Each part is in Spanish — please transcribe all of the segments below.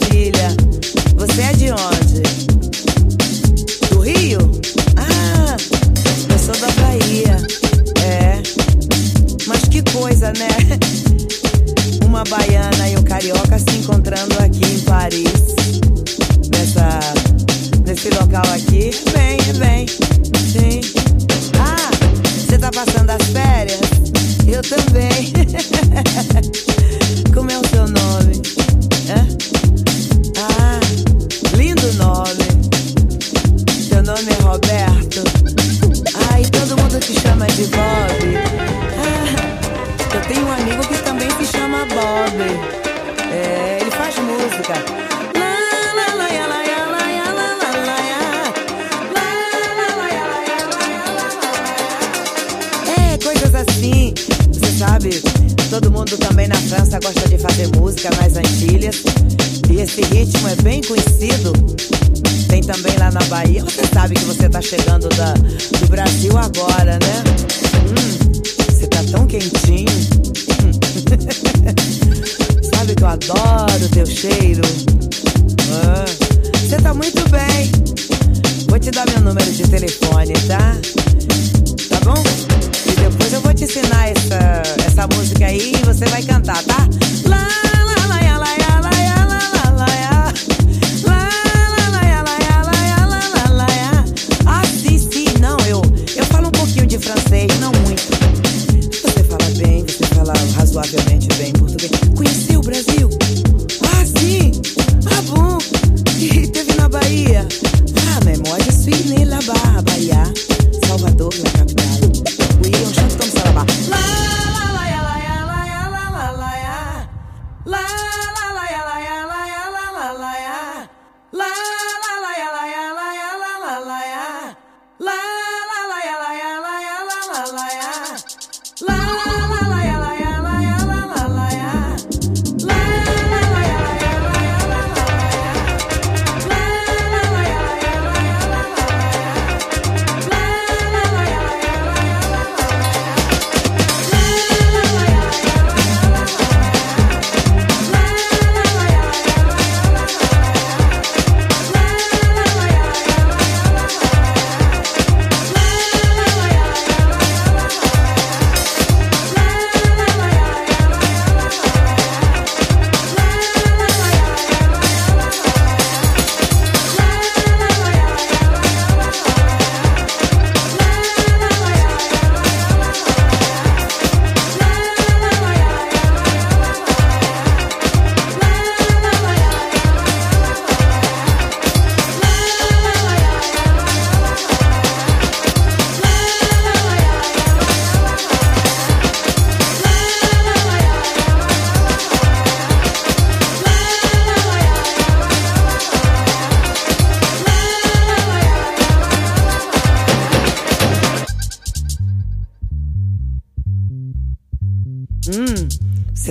reveal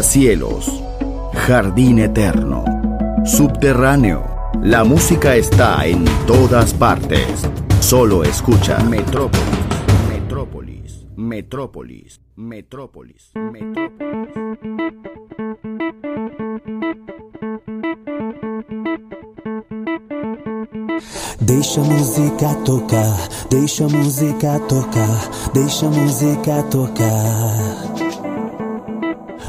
Rascacielos, jardín eterno, subterráneo. La música está en todas partes. Solo escucha Metrópolis, Metrópolis, Metrópolis, Metrópolis, Deixa a música tocar, deixa a música tocar, deixa a música tocar.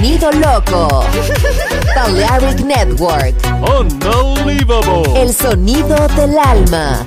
Sonido loco. Balearic Network. Unbelievable. El sonido del alma.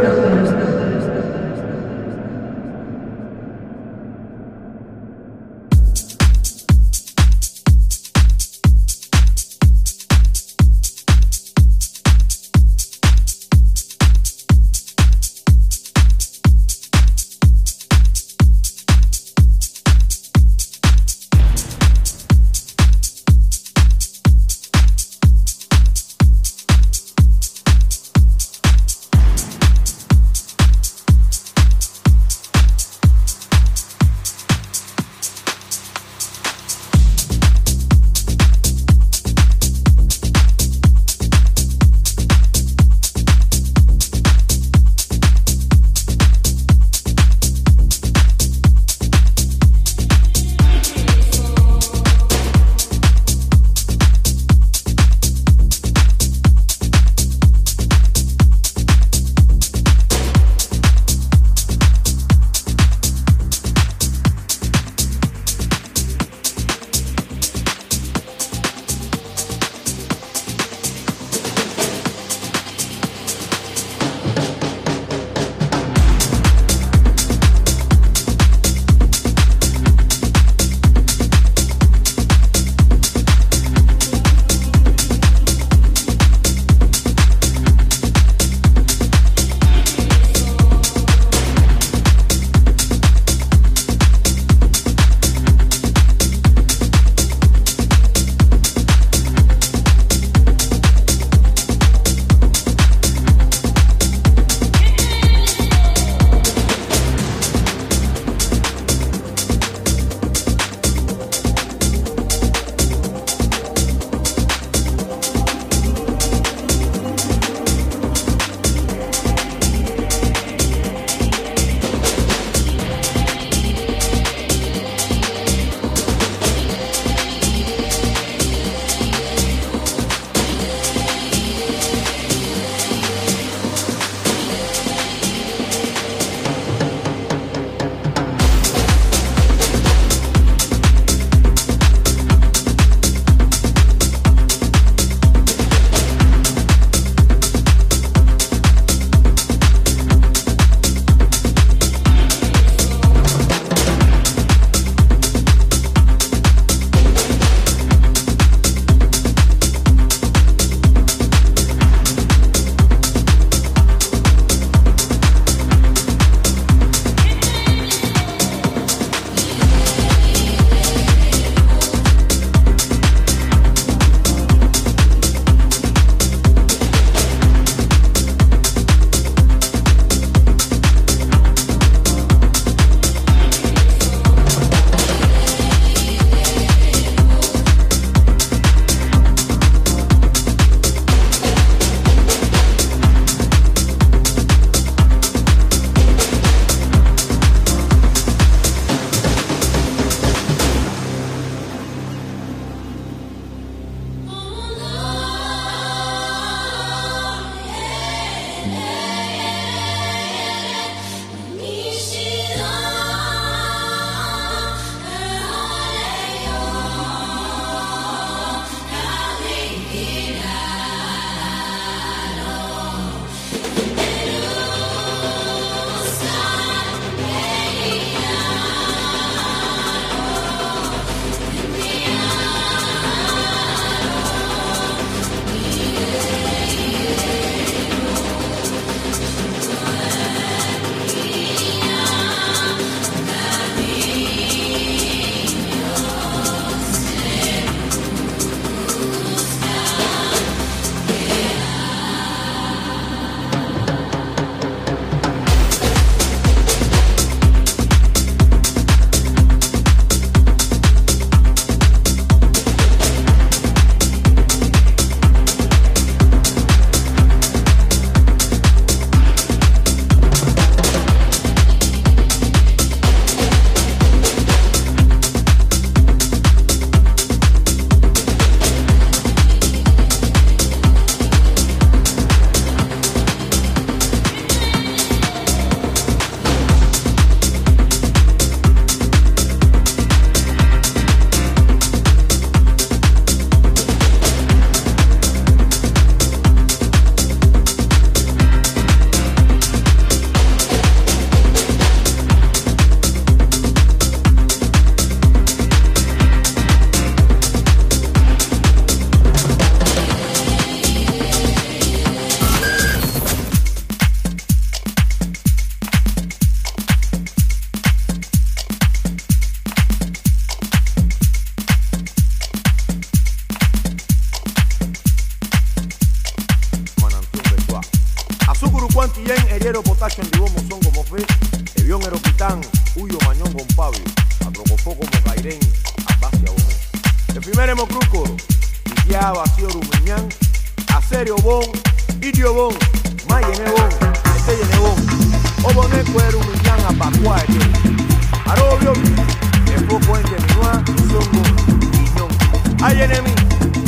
Enemigo,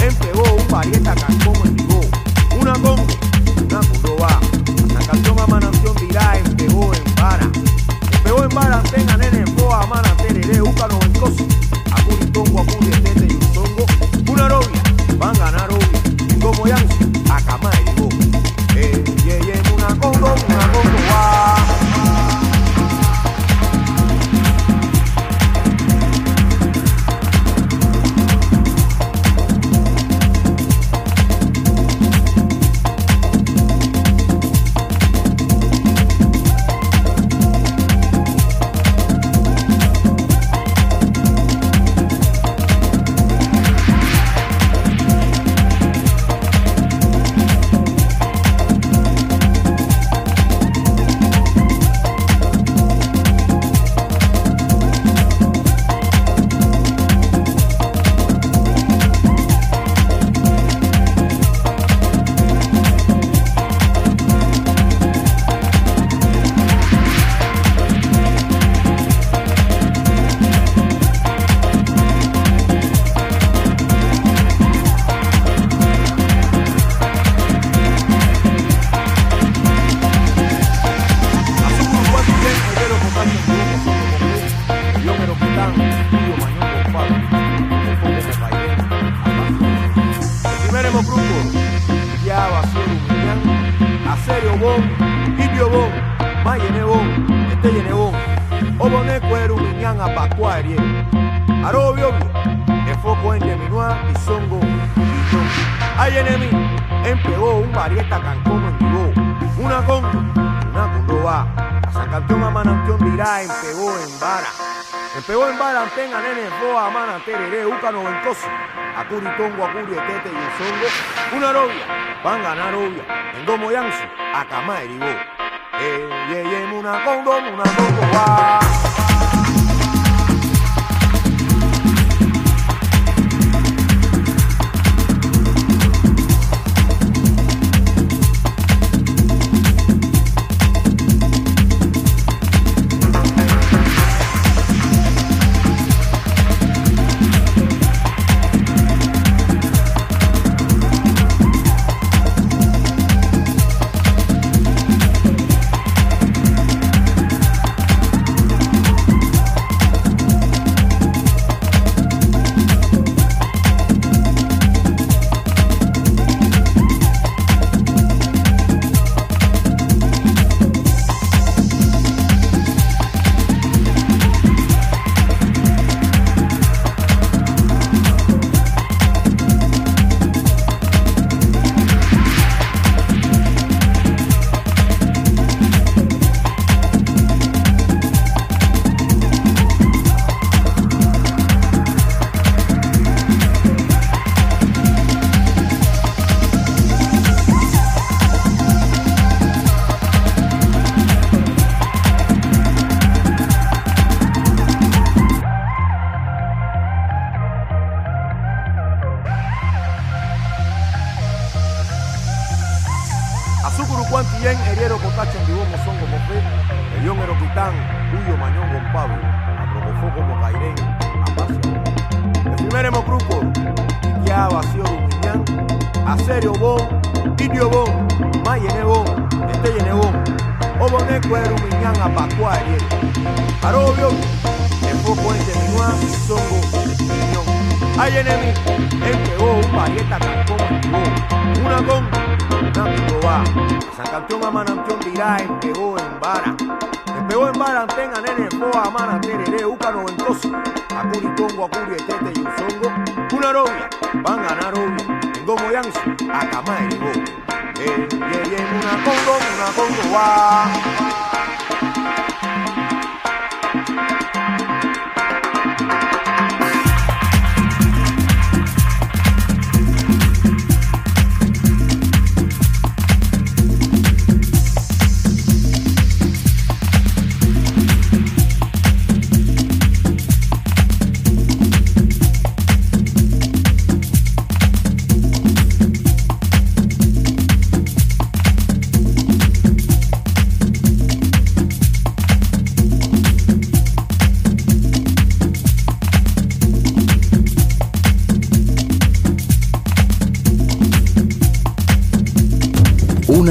empegó un parieta, Cancón, Endigó, una congo, una curoba. La canción a mananción dirá empegó en vara. Empegó en vara, tenga nene, boa, mana, tereré, úcano, en cosi. Manantión dirá, empegó en vara. Empegó en vara, tenga nene, boa, mana, tereré, úcano, vencoso. Acuritongo, acuri, tete y el zongo. Una novia, van a ganar obvia. En domo yansu, a cama erigó. Eh, ye, una congo, una congo, va. Oboné, Cuero, Rumiñán, Apacuá, Eriero. Arobio, Enfoco en Teminua, Zongo, Piñón. Hay enemigo, empegó un parieta cancón, una con una va. San Campeón a Manantión dirá, empegó en vara. Empegó en vara, tenga nene, boa, mana, tereré, úcano, ventoso. Acuritongo, acuri, tete y un zongo. Una novia, van a ganar obvio. En Gomo Yansu, a Cama y Go. Eh, ye, ye, una congo,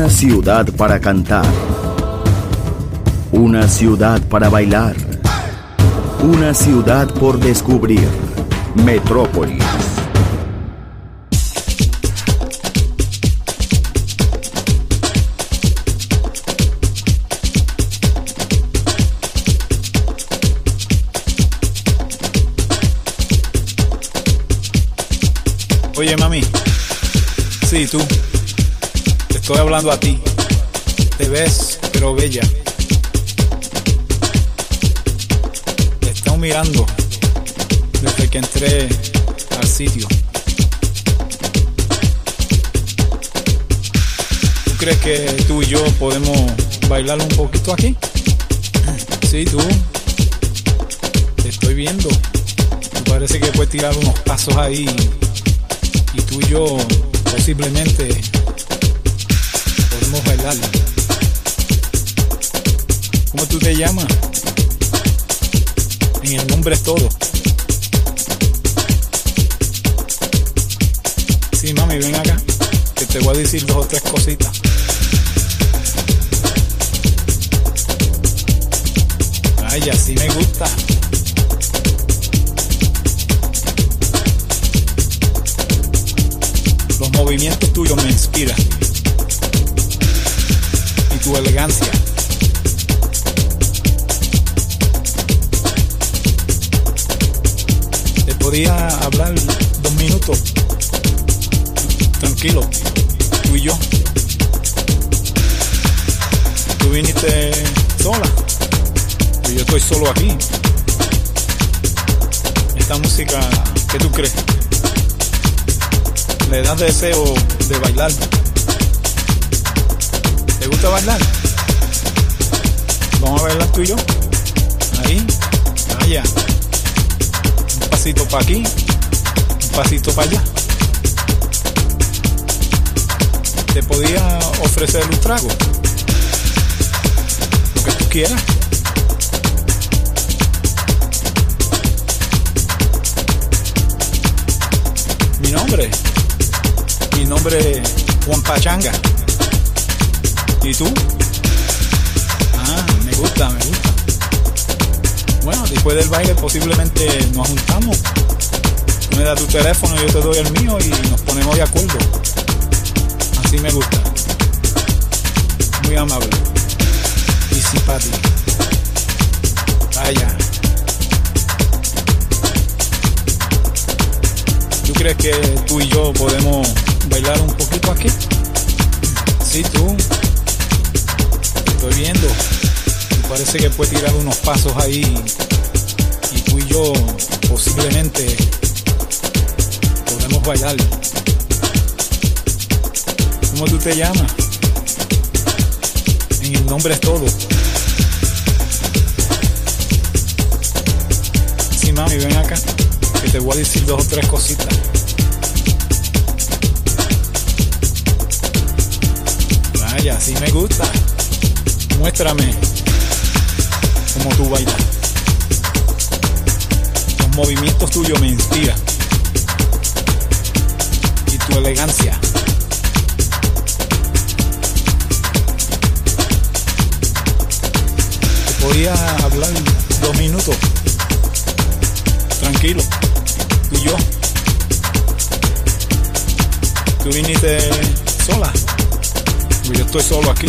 Una ciudad para cantar. Una ciudad para bailar. Una ciudad por descubrir. Metrópolis. Oye, mami. Sí, tú. Estoy hablando a ti. Te ves, pero bella. Te estamos mirando desde que entré al sitio. ¿Tú crees que tú y yo podemos bailar un poquito aquí? Sí, tú. Te estoy viendo. Me parece que puedes tirar unos pasos ahí y tú y yo posiblemente podemos. ¿Cómo tú te llamas? En el nombre es todo. Sí, mami, ven acá, que te voy a decir dos o tres cositas. Ay, así me gusta. Los movimientos tuyos me inspiran. Tu elegancia. Te podía hablar dos minutos. Tranquilo. Tú y yo. Tú viniste sola. Y yo estoy solo aquí. Esta música, ¿qué tú crees? le das deseo de bailar. ¿Te gusta bailar? Vamos a bailar tú y yo. Ahí, allá. Un pasito para aquí, un pasito para allá. Te podía ofrecer un trago. Lo que tú quieras. Mi nombre mi nombre es Juan Pachanga. ¿Y tú? Ah, me gusta, me gusta. Bueno, después del baile posiblemente nos juntamos. Me das tu teléfono, yo te doy el mío y nos ponemos de acuerdo. Así me gusta. Muy amable. Y simpático. Vaya. ¿Tú crees que tú y yo podemos bailar un poquito aquí? Sí, tú. Estoy viendo. Me parece que puedes tirar unos pasos ahí. Y tú y yo posiblemente podemos bailar. ¿Cómo tú te llamas? En el nombre es todo. Sí, mami, ven acá. Que te voy a decir dos o tres cositas. Vaya, así me gusta. Muéstrame cómo tú bailas. Los movimientos tuyos me inspiran. Y tu elegancia. Te podía hablar dos minutos. Tranquilo. Y yo. Tú viniste sola. Yo estoy solo aquí.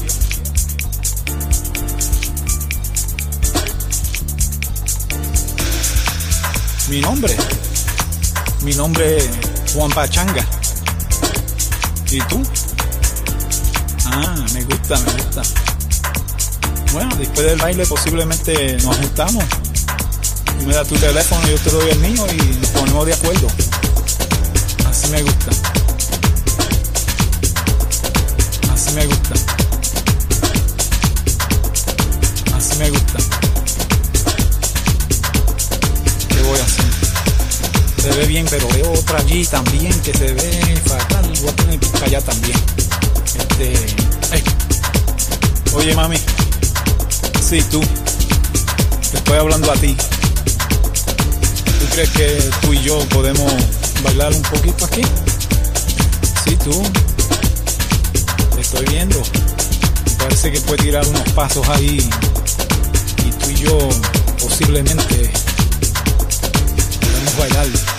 Mi nombre. Mi nombre es Juan Pachanga. ¿Y tú? Ah, me gusta, me gusta. Bueno, después del baile posiblemente nos juntamos. Tú me das tu teléfono, yo te doy el mío y nos ponemos de acuerdo. Así me gusta. Así me gusta. Veo otra allí también que se ve fatal. Voy a tener que allá también. Este. Oye, mami. Sí, tú. Te estoy hablando a ti. ¿Tú crees que tú y yo podemos bailar un poquito aquí? Sí, tú. Te estoy viendo. Parece que puede tirar unos pasos ahí. Y tú y yo posiblemente podemos bailar.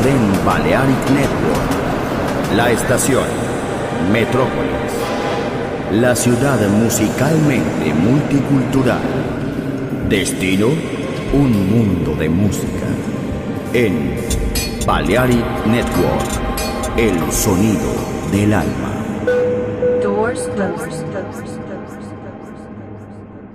Hipertren Balearic Network. La estación Metrópolis. La ciudad musicalmente multicultural. Destino, un mundo de música. En Balearic Network. El sonido del alma. Doors closed.